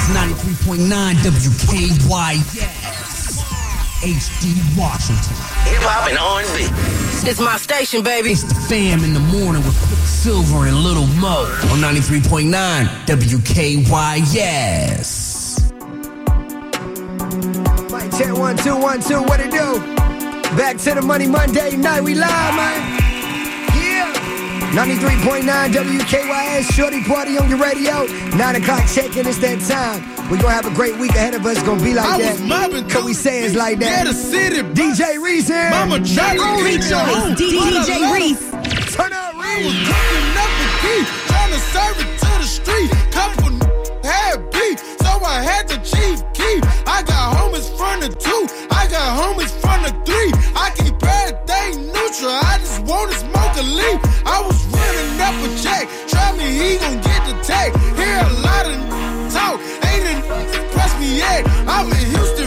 It's 93.9 WKYS. HD Washington. Hip hop and R&B. It's my station, baby. It's the fam in the morning with Silver and Little Mo on 93.9 WKYS. Mic check one two one two. What it do? Back to the Money Monday night. We live, man. Yeah. 93.9 WKYS. Shorty party on your radio. Nine o'clock check-in. It's that time. We gonna have a great week ahead of us. Gonna be like I that. was mobbing Cause we say it's like that. Yeah, the city. DJ Reese here. Mama to Only choice. DJ Reese. Turn up I was Reese. cooking up a key, trying to serve it to the street. Couple I had the chief keep. I got homies from the two, I got homies from the three. I keep everything neutral, I just wanna smoke a leaf. I was running up a check, try me, he gon' get the tag. Hear a lot of talk, ain't it press me yet. I'm in Houston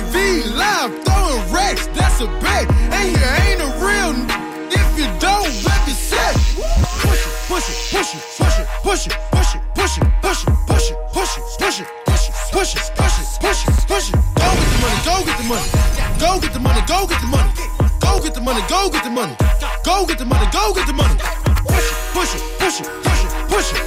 go get the money, go get the money. Push it, push it, push it, push it, push it,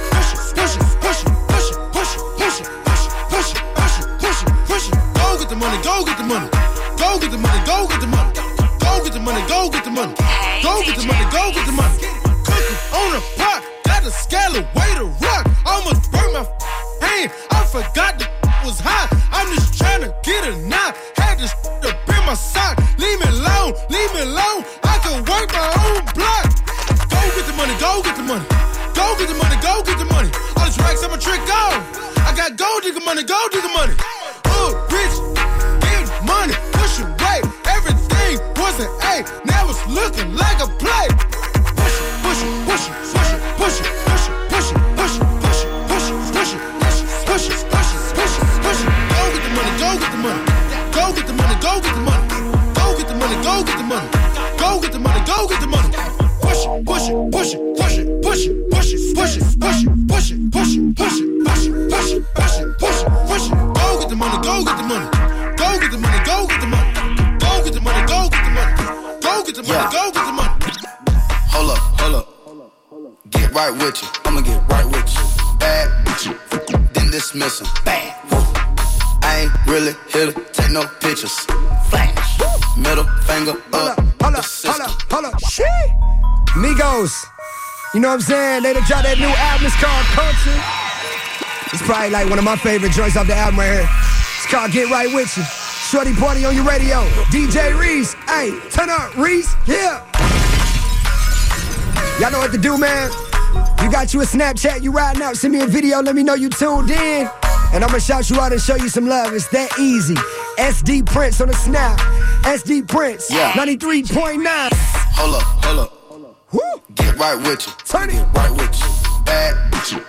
know what I'm saying? They done dropped that new album. It's called Culture. It's probably like one of my favorite joints off the album right here. It's called Get Right With You. Shorty party on your radio. DJ Reese. Hey, turn up, Reese. Yeah. Y'all know what to do, man. You got you a Snapchat, you riding out, send me a video, let me know you tuned in. And I'ma shout you out and show you some love. It's that easy. SD Prince on the snap. SD Prince. Yeah. 93.9. Hold up, hold up. Get right with you. Turn it. Get right with you. Bad with you.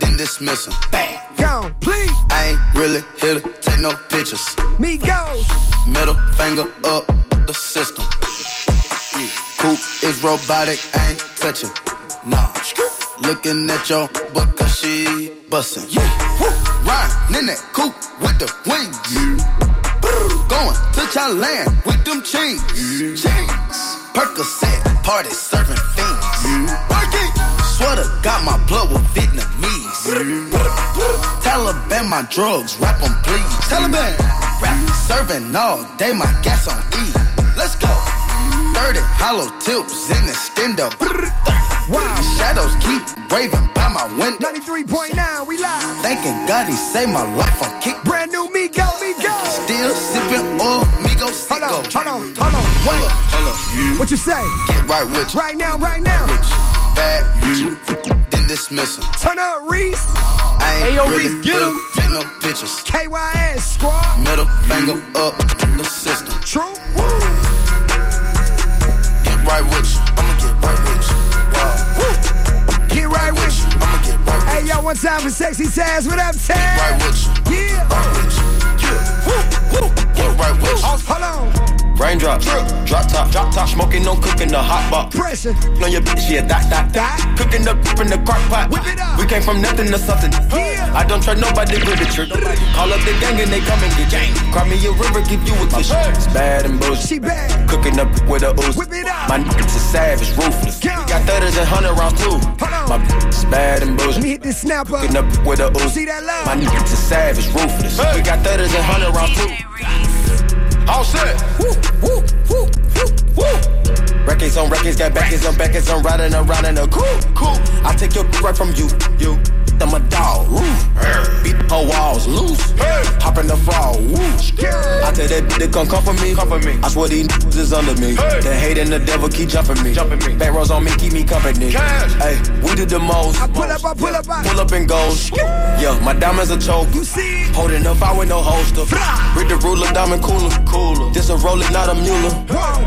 Then dismiss 'em. Bang. Go, please. I ain't really here to take no pictures. Me go. Middle finger up the system. Yeah. Coop is robotic, I ain't touching. Nah. Looking at your butt cause she bustin'. Yeah. Woo. Riding in that coupe with the wings. Yeah. Going to Thailand with them chains. Chains. Percocet, party serving fiends. Working. Sweater got my blood with Vietnamese. Taliban my drugs, rap on please. Taliban. Rap serving all day, my gas on E. Let's go. 30 hollow tips in the stendo. Wow. Shadows keep waving by my window. 93.9, we live. Thanking God he saved my life on kick. Brand new me go, me go. Still sipping oil, Migo Hold on, hold on, hold on. Hold up, hold up. What you say? Get right with you. Right now, right now. With you. Bad with you. Then dismiss 'em. Turn up, Reese. I ain't Hey, yo, really Reese, get to take no pictures. KYS squad. Middle finger up in the system. True. Get right with you. I'ma get right with you. Wow. Get right with you. I'ma get right with you. Hey, yo, one time for sexy Taz. What up, Right Taz? with you. Yeah. Right with you. Yeah. Woo, woo. Get right with you. Hold on. Raindrop, drop drop top, drop top, smoking, no cooking, the hot box. Pressure. On your bitch, yeah, that, that, that. Cooking up in the crock pot. Whip it up. We came from nothing to something. Yeah. I don't trust nobody with the trick. Call up the gang and they come and get gang. Cry me a river, give you a kiss. It's bad and bullshit. She bad. Cooking up with a ooze. Whip it up. My niggas is savage, ruthless. Yeah. Got thudders and hundred rounds too. on. My bitch is bad and Let me bullshit. hit this snapper. Cooking up with a ooze. See that love? My niggas is savage, ruthless. We got thudders and hundred rounds too. All set. Woo, woo, woo, woo, woo. Records on records, got backers on backers, I'm riding around in a cool, cool. I take your right from you, you. I'm a dog, woo. Beat her walls loose. Hop in the fall, woo. I tell that bitch to come come for me, come for me. I swear these niggas is under me. The hate and the devil keep jumping me, jumping me. Back rows on me, keep me company. Hey, we do the most. I pull up, I pull up, I Pull up and goes. Yeah, my diamonds a choke. You see? Holding up, I with no holster. Read the ruler, diamond cooler. Cooler. This a roller, not a mule.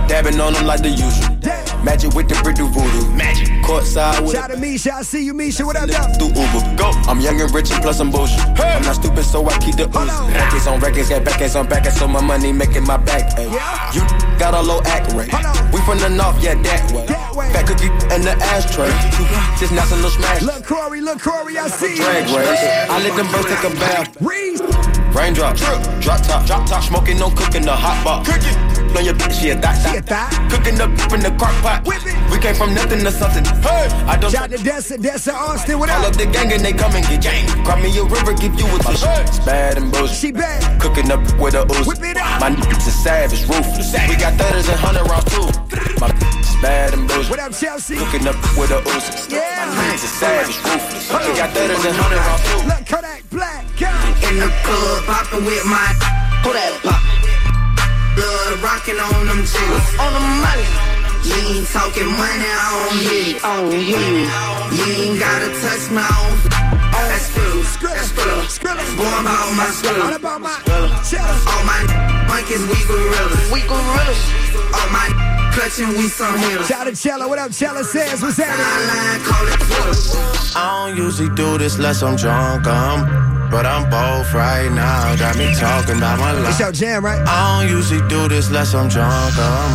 Dabbing on them like the usual. Damn. Magic with the brick do voodoo. Magic. Courtside with the. Shout out to Misha. I see you, Misha. What up, up? through Uber. Go. I'm young and rich and plus I'm bullshit. I'm not stupid, so I keep the ooze. on. Records on records, got backers on backers, so my money making my back. Ay. Yeah. You got a low act rate. We from the north, yeah, that way. That way. Fat cookie and the ashtray. Just national smash. Look, Corey, look, Corey. I see Drag you. race. I let them birds take a bath. Reese. Raindrop, drip, drop top, drop top, smoking, no cooking, the hot box. Cooking, on your bitch, yeah, that, She a that. thot. Cooking up in the crock pot. We came from nothing to something. Hey, I don't Shout out to Dessa, Dessa Austin. What call up? up the gang and they come and get gang. Cry me a river, give you a kiss. It's bad and bullshit. She bad. Cooking up with a ooze. Whip it up. My niggas is savage, ruthless. We got thudders and hundred rounds too. My is bad and bullshit. What up, Chelsea? Cooking up with a ooze. Yeah. My niggas is savage, ruthless. We got thudders and hundred rounds too. Look, Kodak Black. Go. In the club, popping with my. Who that pop? Blood rocking on them jiggers. On the money. You ain't talking money, I don't hit it. I don't hit it. You ain't gotta touch my own. That's true. That's true. Skrilla. Boy, I'm about my All school. about my cheddar. All my monkeys, we gorillas. We gorillas. All my clutching, we some hitters. Shout out to Chella. What up, Chella says? What's happening? Line, call it Twitter. I don't usually do this unless I'm drunk, um, but I'm both right now. Got me talking about my It's life. your jam, right? I don't usually do this unless I'm drunk, um,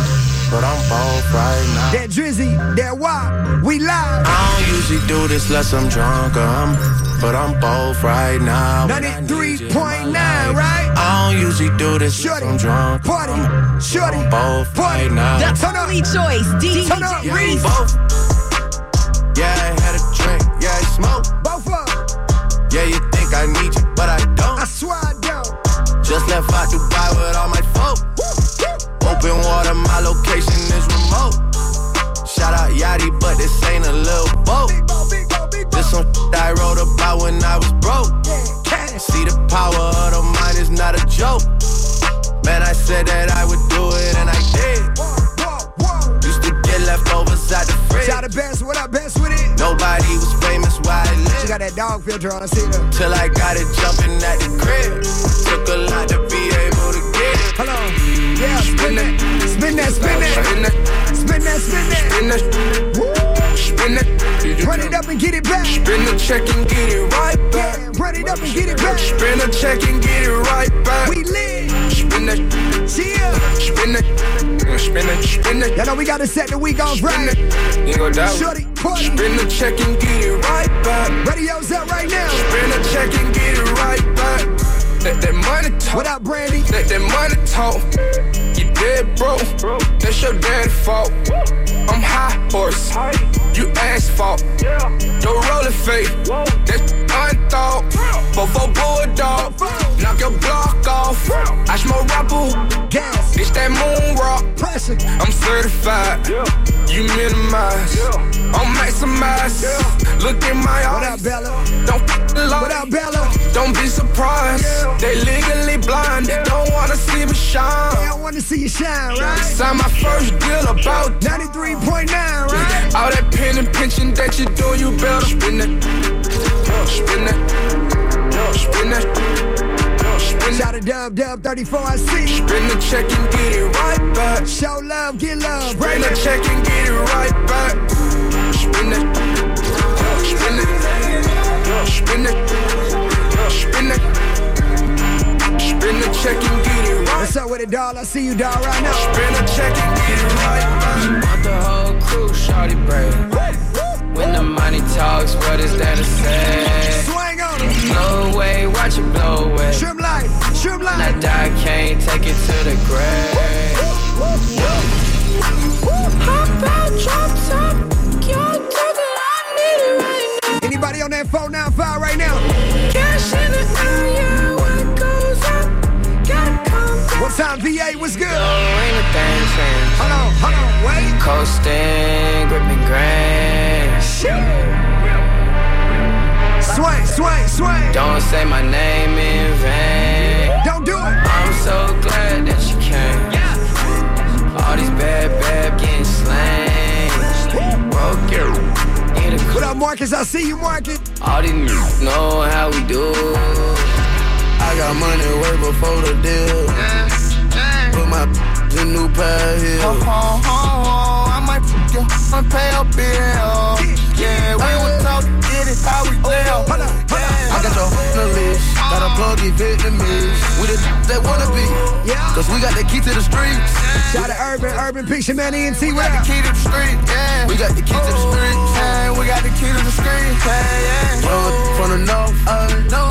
but I'm both right now. That Drizzy, that Wop, we live. I don't usually do this unless I'm drunk, um, but I'm both right now. When I need 93.9, right? I don't usually do this unless Shorty, I'm drunk. party, shorty, I'm Both party. right now. The Turn up. only choice, DJ Turn up, Yeah, Reese. both. Yeah, I had a drink. Yeah, I smoke. Both up. Yeah, you think I need you, but I don't. I swear I don't. Just left out Dubai with all my folk. Open water, my location is remote. Shout out Yachty, but this ain't a little boat. Big big big. This some I wrote about when I was broke. Yeah. See the power of the mind is not a joke. Man, I said that I would do it and I did. Out the fridge. Out to Best. What up, Best with it? Nobody was famous where I She lived. got that dog filter on. I see her. Till I got it jumping at the crib. Took a lot to be able to get it. Hold on. Yeah, spin that. Spin that, spin that. Spin that, Spin that, spin that. spin that. Run it up and get it back. Spin the check and get it right back. Yeah, run it up and get it back. Spin the check and get it right back. We lit. Spin that, Chill. spin that, spin that, spin that, Y'all know we gotta set the week off right. You go down. Shorty, party. Spin the check and get it right back. Radio's up right now. Spin the check and get it right back. Let that money talk. What up, Brandy? Let that money talk. Dead broke. That's your dad's fault. I'm high horse. You asphalt. Your rolling fake. That's unthought. Before bulldog. Knock your block off. I smoke rapper. Gas. It's that moon rock. I'm certified. You minimize. I'm maximize. Look in my What up, eyes. Bella? Don't f-. What up, Bella? Don't be surprised. They legally blind. Don't wanna see me shine. Hey, I wanna see you shine, right? Signed my first deal about 93.9, right? all that pin and pinching that you do. You better spin it, No, spin it, spin it, spin it. Shout out Dub Dub 34, I see. Spin the check and get it right back. Show love, get love, Spin right? the check and get it right back. Spin it, spin it, spin it, spin it. Spin the check and get it right What's up with it, dog? I see you, dog, right now. Spin a check and get it right. Want the whole crew, shorty brave. When the money talks, what is there to say? Swing on him. Blow away, watch it blow away. Trim light, trim I light. die, can't take it to the grave. Hop out, drop that phone now, fire right now? Cash in the area, what goes up, gotta come back. What time, VA? What's good? Ain't a changed. Hold on, hold on, wait. Coasting, gripping grain. Swing, swing, swing. Don't say my name in vain. Don't do it. I'm so glad that you came. Yeah. All these bad, bad getting slain. Broke your need a What up, Marcus? I see you, Marcus. All these niggas know how we do. I got money way before the deal. Put my in new pair here. Oh, oh, oh, I might f- you, I pay a bill. Yeah, we was talk, get it how we oh, live. Hold on, hold on. I got your on the list. Got a plug in Vietnamese. We the that wanna be. Yeah. Cause we got the key to the streets. Shout out to Urban, Urban Picture Man, ENT, We got the key to the street, yeah. We got the key to the streets. Yeah, we got the key to the street, yeah, yeah. Roll from the north, uh, no.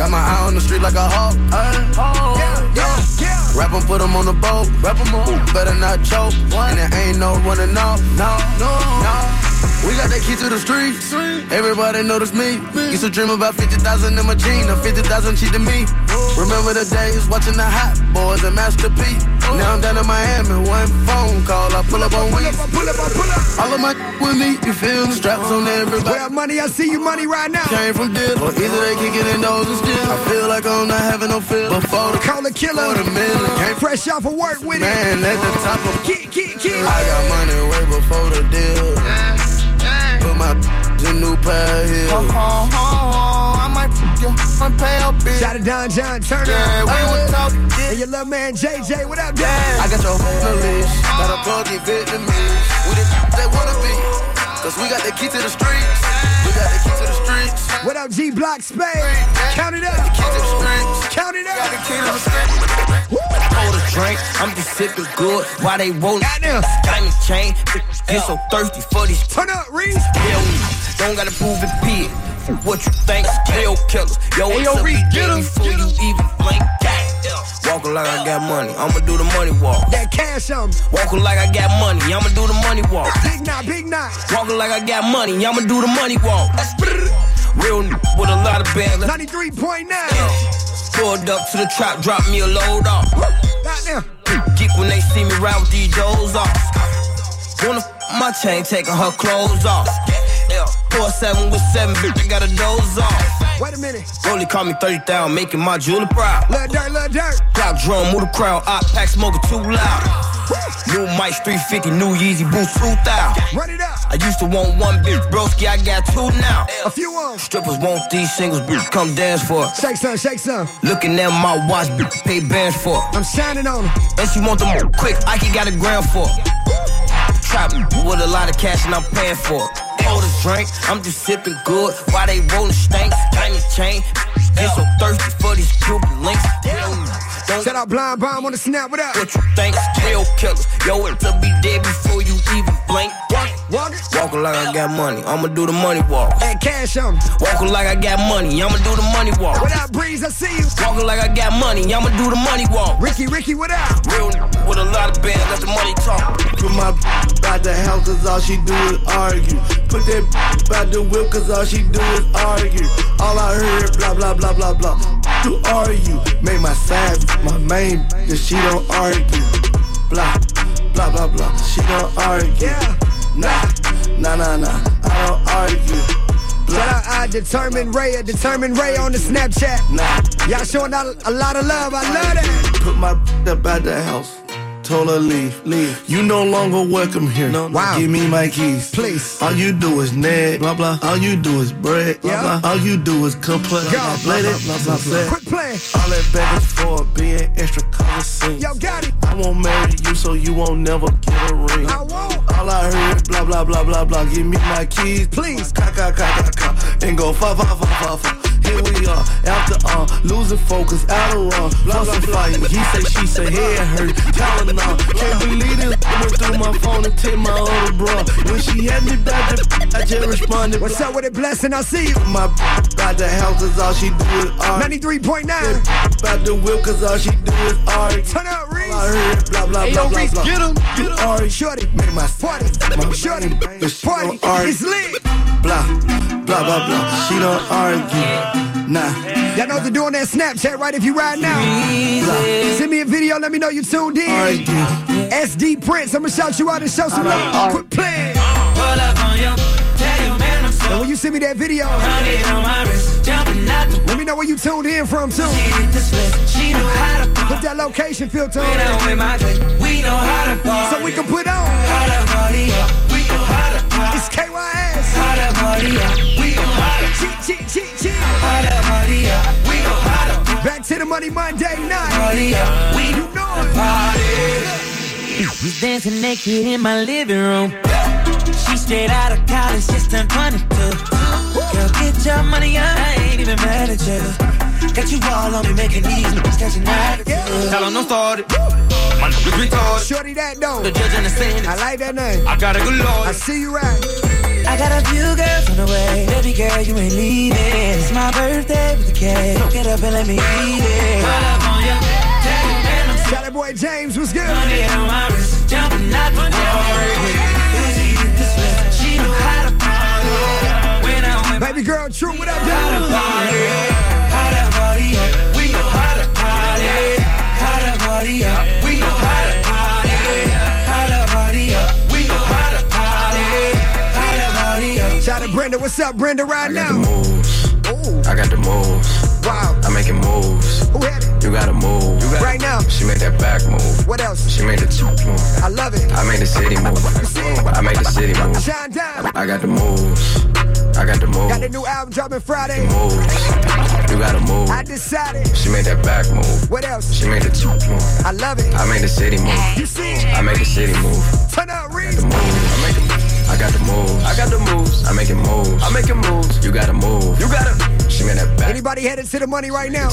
Got my eye on the street like a hawk, uh, oh, Yeah, yeah, yeah. Rap 'em, put 'em on the boat, rap 'em on, better not choke. And there ain't no running off, no, no, no. We got that key to the streets. Everybody notice me. Used to dream about 50,000 in my jeans, now 50,000 cheap to me. Oh. Remember the days watching the Hot Boys and Master P. Oh. Now I'm down in Miami, one phone call, I pull up on Pull weed. up, pull up, pull up. All of my with me, you feel me? Straps on everybody. Up, money? I see you, money, right now. Came from deal, or either they kicking in those and still. I feel like I'm not having no feel. Before the Call a killer. quarter million came Fresh off of work with it. man at the top of. Get, get, get. I got money way before the deal. Put my in new pair here. Oh, oh, oh, I might f- you, I pay a bill. Shout out to Don John Turner. Yeah, we was talk, And get your little man JJ, what up, Yeah. Dad? I got your on the list. Got a plug in Vietnamese. We the they wanna be. Cause we got the key to the streets. What up, G Block Spade? Count it up. Key to the streets. Count it up. key to the street. Hold a drink, I'm just sipping good while they roll Goddamn. diamond chain. Get so thirsty for these Turn up, Reese. Hell, don't gotta prove it, pig. What you think? Kill killers. Yo, Hey, it's yo, big get 'em, before get you even blink. Walking like I got money, I'ma do the money walk. That cash um. on me. Walking like I got money, I'ma do the money walk. Big knot, big knot. Walking like I got money, I'ma do the money walk. Real n- with a lot of bags. 93.9. Pulled up to the trap, drop me a load off. Goddamn. Geek when they see me ride with these doors off. Wanna f- my chain, taking her clothes off. Yeah, four seven with seven, bitch, I got a doze off. Wait a minute. Rolly call me 30,000, making my jeweler proud. Lil Dirt, Lil Dirt. Clock drum, move the crowd, op pack smoking too loud. New mics 350, new Yeezy boots 2000. Run it up. I used to want one bitch, broski, I got two now. A few on. Strippers want these singles, bitch, come dance for it. Shake some, shake some. Looking at my watch, bitch, pay bands for it. I'm shining on them. And she want them more quick, Ike got a gram for it. Trap with a lot of cash and I'm paying for it. Hold a drink, I'm just sipping good while they rolling stank. Diamond chain, get so thirsty for these Cuban links. Don't Shout out Blind Bomb on the snap. What up? what you think, kill killers. Yo, it to be dead before you even blink. Walk it. Walking like I got money, I'ma do the money walk. And cash on me. Walking like I got money, I'ma do the money walk. What up, Breeze? I see you. Walking like I got money, I'ma do the money walk. Ricky, Ricky, what up? Real n- with a lot of bands, let the money talk. Put my by the house cause all she do is argue. Put that by the whip cause all she do is argue. All I heard blah blah blah blah blah. To argue. Make my side my main that she don't argue. Blah blah blah blah. She don't argue. Nah nah nah nah. I don't argue. Shout out I Determined Ray, a Determined Ray on the Snapchat. Nah. Y'all showing out a lot of love. I love that. Put my up at the house. Told her leave, leave. You no longer welcome here. No, Wow. Give me my keys, Please. All you do is nag, blah blah. All you do is bread, blah Yeah. blah. All you do is complain. Go. Lady, blah blah blah. Quit playing. All that back is for being extra conversation. Yo, got it. I won't marry you, so you won't never get a ring. I won't. All I heard, blah blah blah blah blah. Give me my keys, Please. Ka ka ka ka ka, and go fa fa fa fa fa. Here we are, after all, losing focus, out of run, lost a fight. He say, she say, head hurt, Tylenol. Can't believe this. Went through my phone and take my other bro. When she had me back, I just responded. What's up with it, blessing? I see you. My got the house, is all she do is art. 93.9. About the whip, cause all she do is art. Turn up, Reese. I heard blah, blah, blah, blah, blah. Get him. You are Shorty. Make my Party. My Shorty. Party. It's lit. Blah, blah, blah, blah. She don't argue. Nah. Y'all know what to do on that Snapchat, right? If you ride now. Blah. Send me a video, let me know you tuned in. Argue. SD Prince, I'ma shout you out and show some love. Quit playing. Pull up on your man I'm so And when you send me that video, Honey on my wrist, jumping out the let me know where you tuned in from too. She hit the split, she know how to Put that location filter on When it I'm with my clique, we know how to pop. so we can put on. How to party up, we know how to pop. It's KYS. How to party we cheat. How to party we know how to pop. Back to the money Monday night. Party up, we You know know it. party. Was dancing naked in my living room. She straight out of college, just turned 22. Girl, get your money, up. I ain't even mad at you. Got you all on me, making these moves, catching attitude. Tell them I'm started. My niggas retarded. Shorty that though. The judge understand I like that name. I got a good lord. I see you right. I got a few girls on the way. Baby girl, you ain't leaving. It's my birthday with the cake. So Get up and let me eat it. Pull up on you. Tell you, man, I'm Shout out boy James, what's good? Money on my wrist, jumping out the door. Uzi hit the split, she know how to party. When I'm with Baby girl, true, what up, what's up, Brenda, right now. I got the now? moves. Ooh, I got the moves. wow. I'm making moves. Who had it? You gotta move. You Right now. She made that back move. What else? She made the top move. I love it. I made the city move. I made the city move. Shine down. I got the moves. I got the moves. Got the new album dropping Friday. moves. You gotta move. I decided. She made that back move. What else? She made the top move. I love it. I made the city move. You see? I made the city move. Turn up, Reese. The moves. I I got the moves. I got the moves. I'm making moves. I'm making moves. You gotta move. You gotta. She made that back. Anybody headed to the money right now?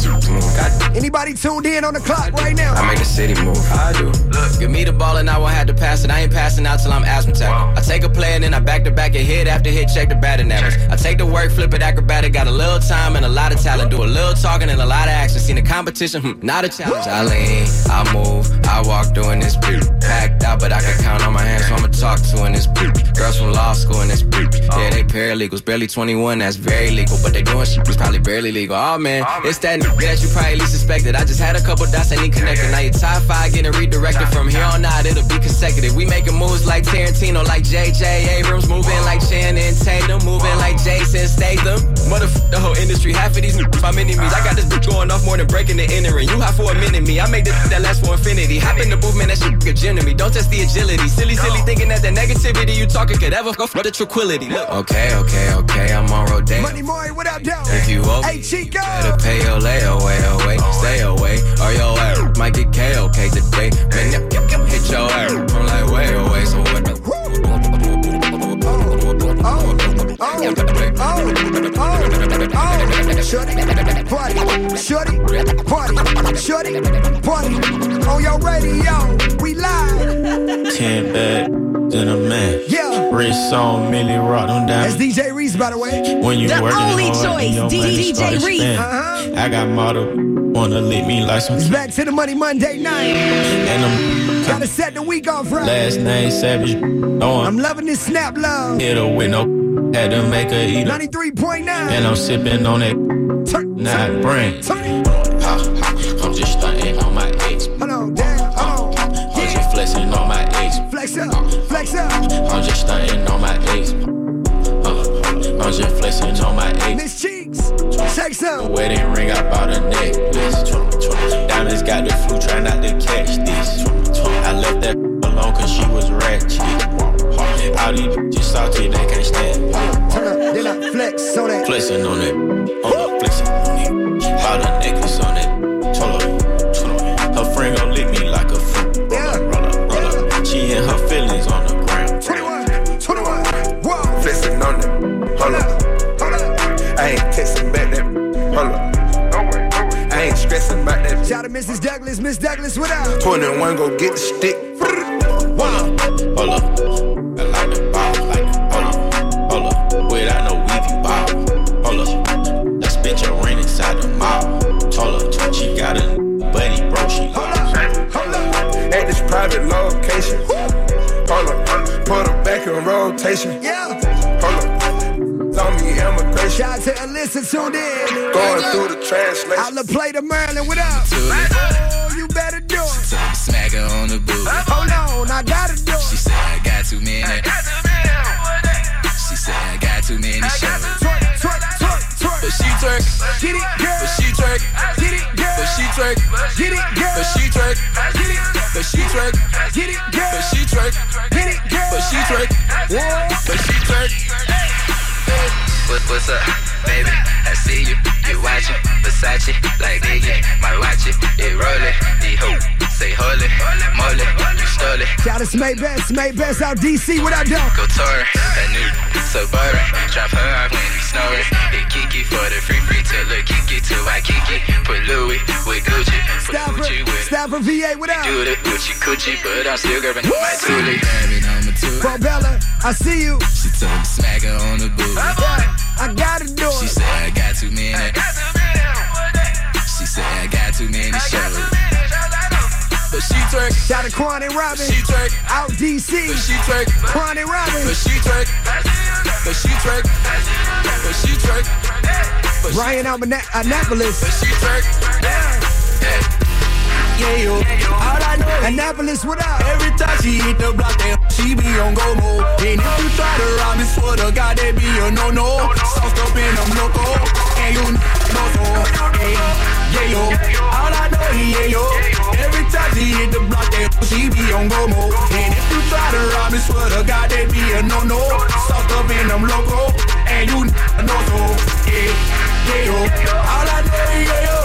Anybody tuned in on the clock right now? I make the city move. I do. Look, give me the ball and I won't have to pass it. I ain't passing out till I'm asthmatic. I take a play and then I back to back and hit after hit, check the batting average. I take the work, flip it acrobatic. Got a little time and a lot of talent. Do a little talking and a lot of action. Seen the competition, hmm, not a challenge. I lean, I move, I walk doing this beat. Packed out, but I can count on my hands, so I'ma talk to in this beat. Girls from law school in this beat. Yeah, they paralegals, barely 21, that's very legal. But they doing shit was probably barely legal. Oh man, oh, it's that nigga that you probably least suspected. I just had a couple dots I need connected. Now your top five getting redirected from here on out, it'll be consecutive. We making moves like Tarantino, like JJ Abrams, moving like Channing Tatum, moving like Jason Statham. Motherfucker, the whole industry, half of these niggas my mini me's. I got this bitch going off more than breaking the entering. You hot for a minute, me. I make this that last for infinity. Hop in the booth, man, that shit a gym to me. Don't test the agility. Silly, silly thinking that the negativity you talking could ever go for the tranquility. Look. Okay, okay, okay, I'm on rotation. Money Mori, what up, though? If you owe Hey, Chico. Better pay your layaway away, stay away, or your ass might get KOK today. Man, yep, yep, yep, hit your ass. I'm like way away, so what the? Oh, oh, oh, oh. Shorty, party, shorty, party, shorty, party. On your radio, we live. Ten bad than a man. Yeah. Wrist on Millie Rock them That's down. DJ Reese, by the way. When you The working only hard, choice, and DJ Reese. Uh-huh. I got model wanna lick me like some It's back to the money Monday night. and I'm Gotta set the week off right. last name Savage. Oh, I'm I'm loving this snap love. hit her with no had to make her eat her. 93.9. And I'm sipping on that Turn, not brain. turn it. Ha, I'm just stunting on my ex. Uh, I'm just flexing on my ex. Miss Cheeks, shake some. Wedding ring, I bought a necklace. Diamonds got the flu, try not to catch this. Go what's up, baby? I see you, you watching Versace, like Biggie, my watch it, it rollin', the hoe, say holy, moly, you stole it, Shout out to May Best, May Best out DC, what up, though? go touring, a new Suburban, drop her off when we snoring, hit Kiki for the free free to look Kiki to Waikiki, put Louis with Gucci, put Stafford, Gucci with Stafford VA, what up? do the Gucci Coochie, but I'm still grabbing on my toolie. Grabbing on my toolie. Bro Bella, I see you. She told me smack her on the booty. Yeah, I gotta do She said I got too many. She said I got too many shows. But she twerk. Shout out to Quan and Robin, She twerk. out DC. But she twerk. Quan and Robin, But she twerk. But she twerk. But she twerk. But Brian out Annapolis. but she twerk. Yeah, yo. All I know Annapolis, what up? every time she hit the block, that she be on go mode. And if you try to rob me, swear to God, that be a no no. Sauced up in them loco, and you know so. Yeah, yo. All I know yeah, yo. Every time she hit the block, that she be on go mode. And if you try to rob me, swear to God, that be a no no. Sauced up in them loco, and you know so. Yeah, yeah, yo. All I know yeah, yo.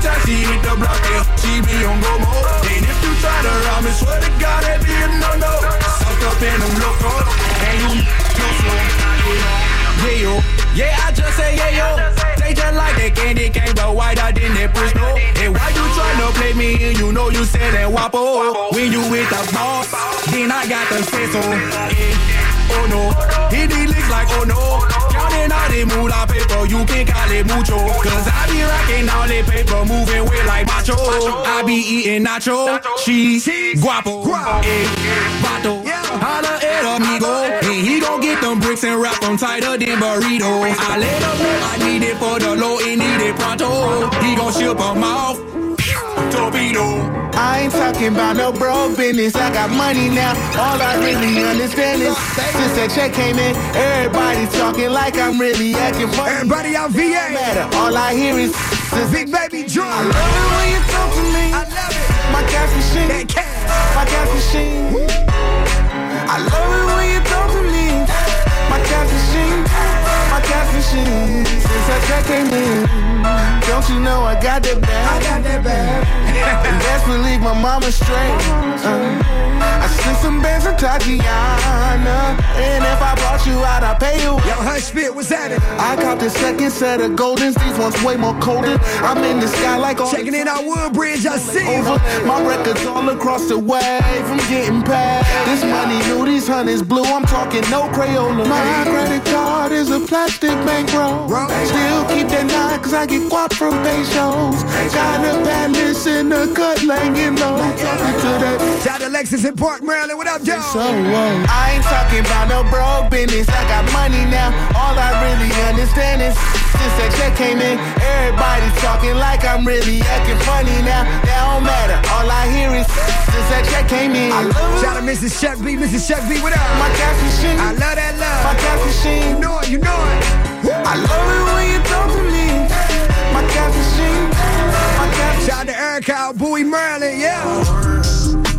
Time she hit the block, yeah, she be on go mode. And if you try to rob me, swear to God, that be a no no. Sucked up in them loco, and you know so. Yeah, yo. Yeah, I just say yeah, yo. They just like that candy cane, but whiter than that push no. And why you tryna play me and you know you said that wapo? When you with the boss, then I got the say. Yeah. Oh no, hit these licks like oh no. Counting all the moolah paper, you can call it mucho. Cause I be rocking all the paper, moving with like macho. I be eating nacho, cheese, guapo, eh, vato. Holla at amigo, and he gon' get them bricks and wrap them tighter than burritos. I let him know I need it for the low and need it pronto. He gon' ship them off, I ain't talking about no broke business. I got money now. All I really understand is since that check came in, everybody talking like I'm really acting funny. Everybody out VA. Matter. All I hear is this Big baby drum. I love it when you talk to me. I love it. My cash machine. That cash. My cash machine. I love it when you talk My. Since that check came in, don't you know I got that bag? I got that bag. And best believe my mama straight. Uh, I sent some bands in Tatiana. And if I brought you out, I pay you. Yo, Hush Fit, what's that? I caught the second set of Goldens. These ones way more colder. I'm in the sky like all Checking in our Woodbridge, I see over. My records all across the way from getting paid. This money new, honeys blue. I'm talking no Crayola. My credit card is a plastic bankroll. Still keep that nine cause I get guap from pesos. Got a palace in the cut, laying low. Talking to that. Shout out to Lexington Park, Maryland. What up, Joe? So what? I ain't talking about no broke business. I got money now. All I really understand is since that check came in, everybody talking like I'm really acting funny now. That don't matter. All I hear is since that check came in. I love it. Shout out Mrs. Chuck B, Mrs. Chuck B, what up? My cash machine. I love that love. My cash machine. You know it, you know it. I love it when you talk to me. My cash machine. My cash machine. Shout out to Erica out Bowie, Maryland, yeah.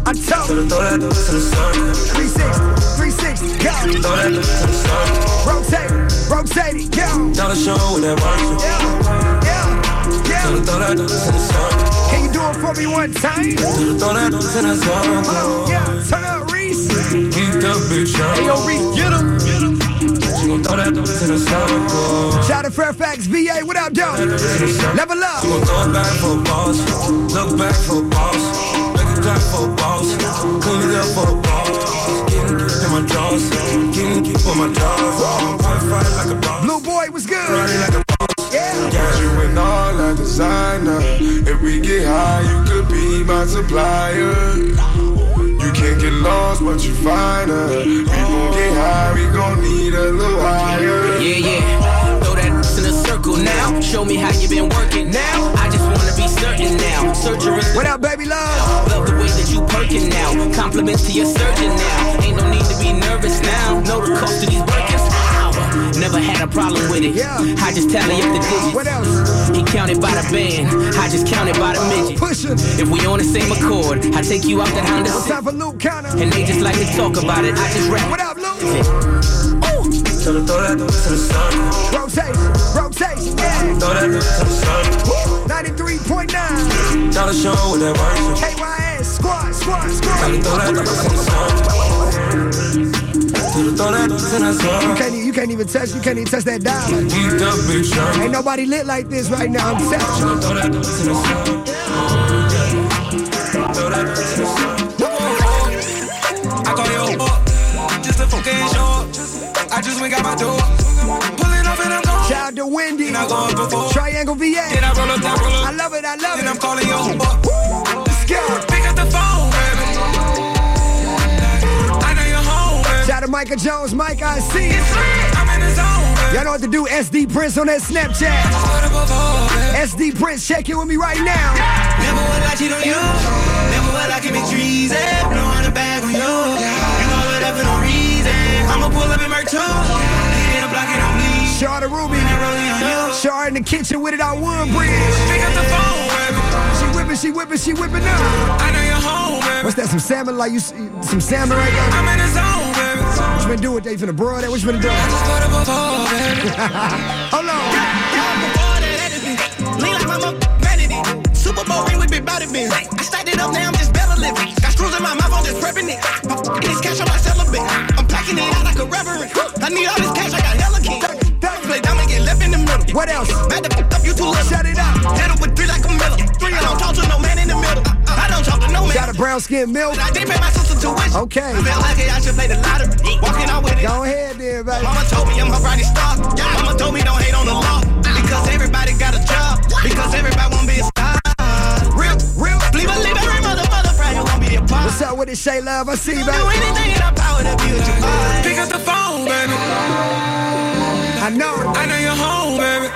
I told you. 360, 360, go. Rotate, rotate it, go. Dollar show with that money. Yeah, yeah, yeah. Dollars in the sun. Can you do it for me one time? That dollars in the sun. Oh, yeah, turn up, Reese. Keep the bitch on. Hey, yo, Reese, get him. She gon' throw that in the circle. Shout out Fairfax, VA. What up, though? Level up. We gon' throw it back for a boss. Look back for a boss. Make it clap for a boss. Clean it up for a boss. Getting in my jaws. Getting keep on my jaws. Point fight like a boss. Blue boy was good. Riding like a boss. Yeah. Got you in all that designer. If we get high, you could be my supplier. You can't get lost, but you find her. We gon' get high, we gon' need a little higher. Yeah, yeah. Throw that in a circle now. Show me how you been working now. I just wanna certain now. Surgery. What up, baby love? Love the way that you perking now. Compliments to your surgeon now. Ain't no need to be nervous now. Know the cost of these. Ow. Never had a problem with it. Yeah. I just tally up the digits. What else? He counted by the band. I just counted by the midget. Push it. If we on the same accord, I take you out that Honda It's time for Luke Counter. And they just like to talk about it. I just rap. What up, Luke? Tell her throw that in the circle. Rotation, rotation, yeah. Throw that in the circle. 93.9. Gotta show what that works. KYS, squad, squad, squad. throw that in the the You can't, e- you can't even touch, you can't even touch that dial. The. Ain't nobody lit like this right now. I'm telling you. Went got my door. Pulling up and I'm gone. Shout out to Wendy. And I go up before. Triangle VA. Then I roll up, then I roll I love it, I love Then I'm calling your up. Let's go. Pick up the phone, baby. I know you're home, baby. Shout out to Micah Jones, Mike, I see you. I'm in the zone, baby. Y'all know what to do. SD Prince on that Snapchat. Before. SD Prince, check in with me right now. Never would I cheat on you. Never would I keep it treason. No on the bag on you. You know whatever no reason. I'ma pull up in my. Hit a block and I'm bleed. Shard Ruby. on you. Shard in the kitchen with it on Woodbridge. Pick up the phone, baby. She whipping, she whipping, she whipping up. I know you're home, baby. What's that? Some salmon? Like you, some salmon right there? I'm in the zone, baby. What you been doing? Finna broil that? What you finna do? Just put up before, baby. Hold on. Lean Super Bowl ring with big body bins. I stacked it up, now I'm just better living. Got screws in my mouth, I'm just prepping it. This cash on my celibate. I'm packing it out like a reverend. I need all this cash, I got hella king. Play and get left in the middle. What else? Back the up, you too little. Shut it up. It with three like a miller. I don't talk to no man in the middle. Uh-uh. I don't talk to no man. Got a brown skin milk. I did pay my sister tuition. Okay. I feel like I should play the lottery. Walking out with it. Go ahead there, baby. Mama told me I'm her brightest star. Mama told me don't hate on the law. Because everybody got a job. Because everybody won't be a star. What's up with it, Shay Love? I see you, Do anything in our power to be with you. Pick up the phone, baby. I know. I know you're home, baby.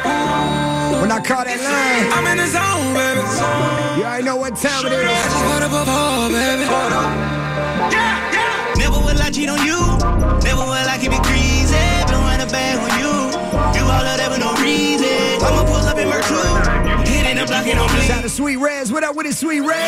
When I call that line, I'm in the zone, baby. you already know what time it is. I Just put up before, baby. Yeah, yeah. Never will I cheat on you. Never will I keep it greasy. Blowing a bag on you. Do all of that for no reason. I'ma pull up in my truck. Hitting the block and I'm bleeding. Shout out to Sweet Rez. What up with it, Sweet Rez?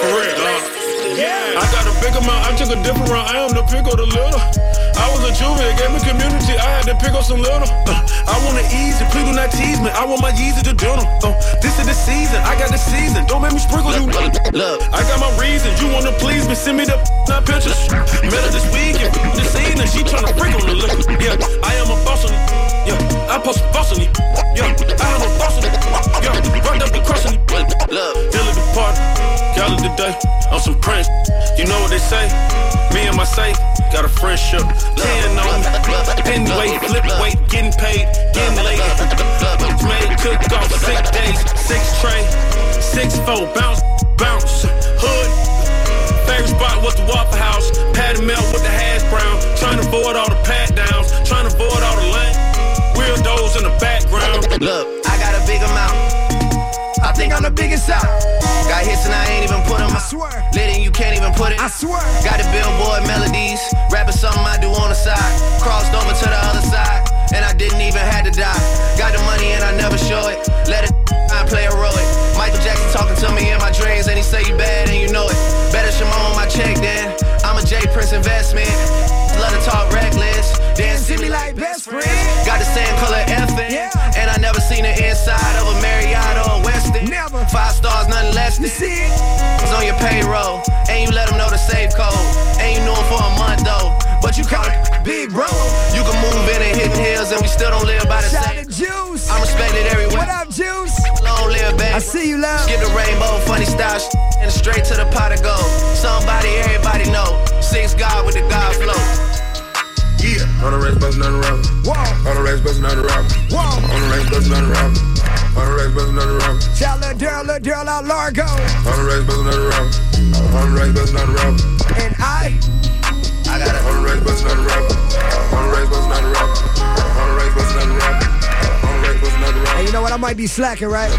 For real, dog. I got a big amount, I took a different route. I am the pick of the little. I was a juvie, gave me community. I had to pick up some little. Uh, I want it easy, please do not tease me. I want my Yeezy to do them. Uh, this is the season, I got the season. Don't make me sprinkle you. Look, I got my reasons. You wanna please me? Send me the not pictures. Met her this weekend, this evening. She tryna freak on the liquor. Yeah, I am a boss on it. Yeah, I post boss on it. Yeah, I am a boss on it. Yeah, run up the cross on it. look. Deal at the party, gala today, on some Prince. You know what they say? Me and my safe got a friendship. Ten on me, pin weight, flip weight, getting paid, getting late. Made cook off six days, six tray, six four, bounce, bounce, hood. Favorite spot was the Waffle House, patty melt with the hash brown. Trying to avoid all the pat downs, trying to avoid all the lane. Weirdos in the background. Look, I think I'm the biggest out. Got hits and I ain't even put them I swear. Lit and you can't even put it. I swear. Got the billboard melodies. Rapping something I do on the side. Crossed over to the other side. And I didn't even have to die. Got the money and I never show it. Let it I play heroic. Michael Jackson talking to me in my dreams. And he say you bad and you know it. Better Shimon on my check then. I'm a J Prince investment love to talk reckless. Then see me like best friends. Got the same color effing. Yeah. And I never seen the inside of a Marriott or a Westin. Never. Five stars, nothing less than. You see it? It's on your payroll. And you let them know the safe code. Ain't knew him for a month though. But you caught it big bro. You can move in and hit hills and we still don't live by the Shout same. Juice. I'm respected everywhere. What up, Juice? Long live, baby. I see you, love. Skip the rainbow, funny stars, and straight to the pot of gold. Somebody, everybody know. Six God with the God flow. On the race, bustin' on the rapper. Whoa. On the race, on the rapper. Whoa. On the race, on the rapper. On the race, on the rapper. Shout out Daryl, little Daryl out Largo. On the race, on the rapper. On the race, on the rapper. And I. I got it. On the race, on the rapper. On the race, bustin' on the I might be slacking, right?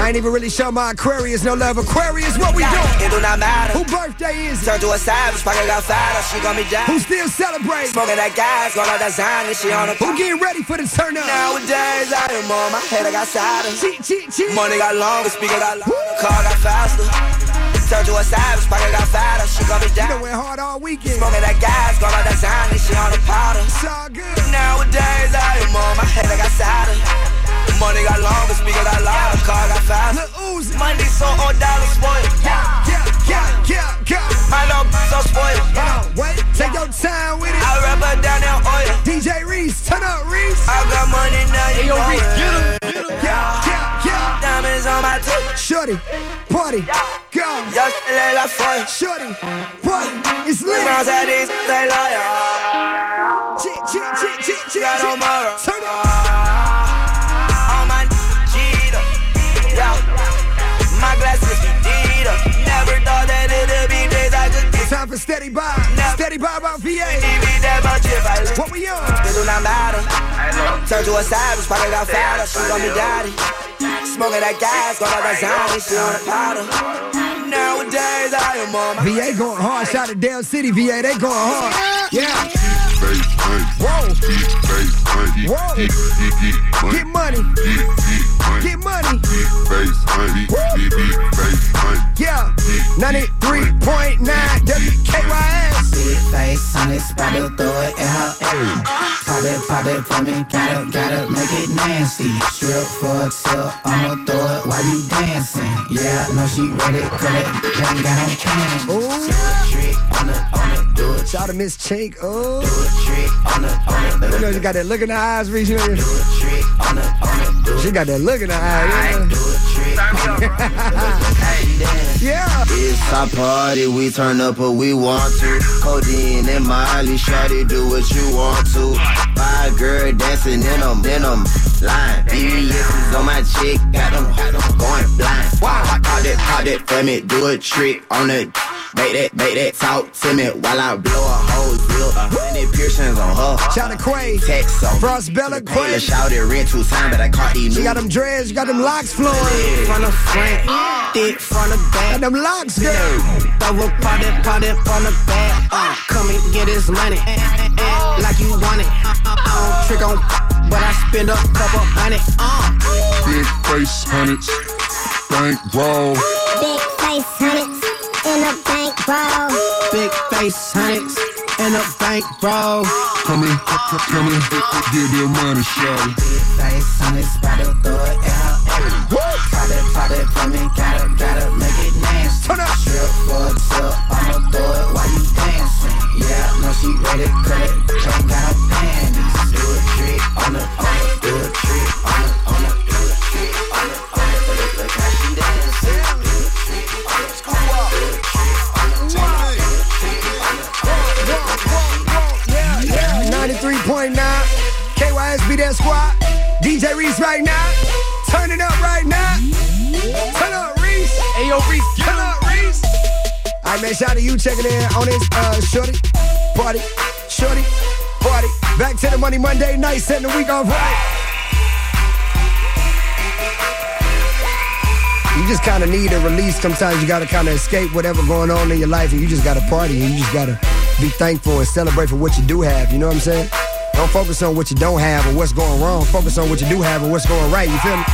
I ain't even really show my Aquarius no love. Aquarius, what we doing? It do not matter. Who birthday is it? Turn to a savage, pocket got fatter, she gon' be down. Who still celebrating? Smoking that gas, going out that sign, and she on the Who getting ready for the turn up? Nowadays, I am on my head, I got sadder. Cheat, cheat, cheat. Money got longer, speaker got louder, car got faster. Turn to a savage, pocket got fatter, she gon' be You down. done went hard all weekend. Smoking that gas, going out that sign, and she on the powder. It's all good. Nowadays, I am on my head, I got sadder. Money got longer, speaker got louder, car got faster. Money so on dollars spoiled. Yeah, yeah, yeah, yeah. My little b- so spoiled. On, wait. Take your time with it. I rub her down in oil. DJ Reese, turn up, Reese. I got money now, you know it. Yeah, yeah, yeah. Diamonds on my tooth. Shorty, party, go. Yo, she la foil. Shorty, party, it's lit. Girls at these, they loyal. Chit, chit, chit, chit, chit, Got no more. If I live. What we on? It do not matter. Turn to a savage, pocket got fatter, she gon' be daddy. Smoking that gas, got that zombie, she on the powder. Nowadays, I am on my VA going hard. Shout to Dale City, VA. They going hard. Yeah. Whoa. Whoa. Get money. Get money. Yeah. 93.9 WKYS. Big face on it, spot to throw it in her ass. Pop it, pop it for me, gotta, gotta make it nasty. Strip for a tip, I'ma throw it while you dancing. Yeah, no, she ready, cut it, ain't got no chance. Do a trick on it, on it, do it. Shout to Miss Chink. Oh. Do a trick on it, on it, You know, she got that look in the eyes, Reese. You do a trick on it, on it, do She got that look in the eyes. do a trick. Yeah. It's our party, we turn up what we want to. Codeine and Miley, shawty, do what you want to. Five girl dancing in them, in them line. BBS is on my chick, got them, got them going blind. Wow, pop that, pop that for me, do a trick on it. Make that, make that talk to me while I blow a hose, real. A hundred piercings on her. Shout to Quay. Text on Frost Bella Taylor Quay. shouted red two times, but I caught these She got them dreads, she got them locks flowing. From the front, thick from the back. Got them locks, girl. Throw a party, party from the back. Uh, come and get his money. Eh, like you want it. Uh, uh, I don't trick on, but I spend a couple hundred. Uh. Big face hundreds, bank roll. Big face hundreds in a bank roll. Big face hundreds in a bank roll. Come in, come in, get their money, shawty. Big face hundreds, spot to throw it out. Pop it, pop it for me, the week off. You just kind of need a release. Sometimes you got to kind of escape whatever going on in your life, and you just got to party, and you just got to be thankful and celebrate for what you do have. You know what I'm saying? Don't focus on what you don't have or what's going wrong. Focus on what you do have and what's going right. You feel me?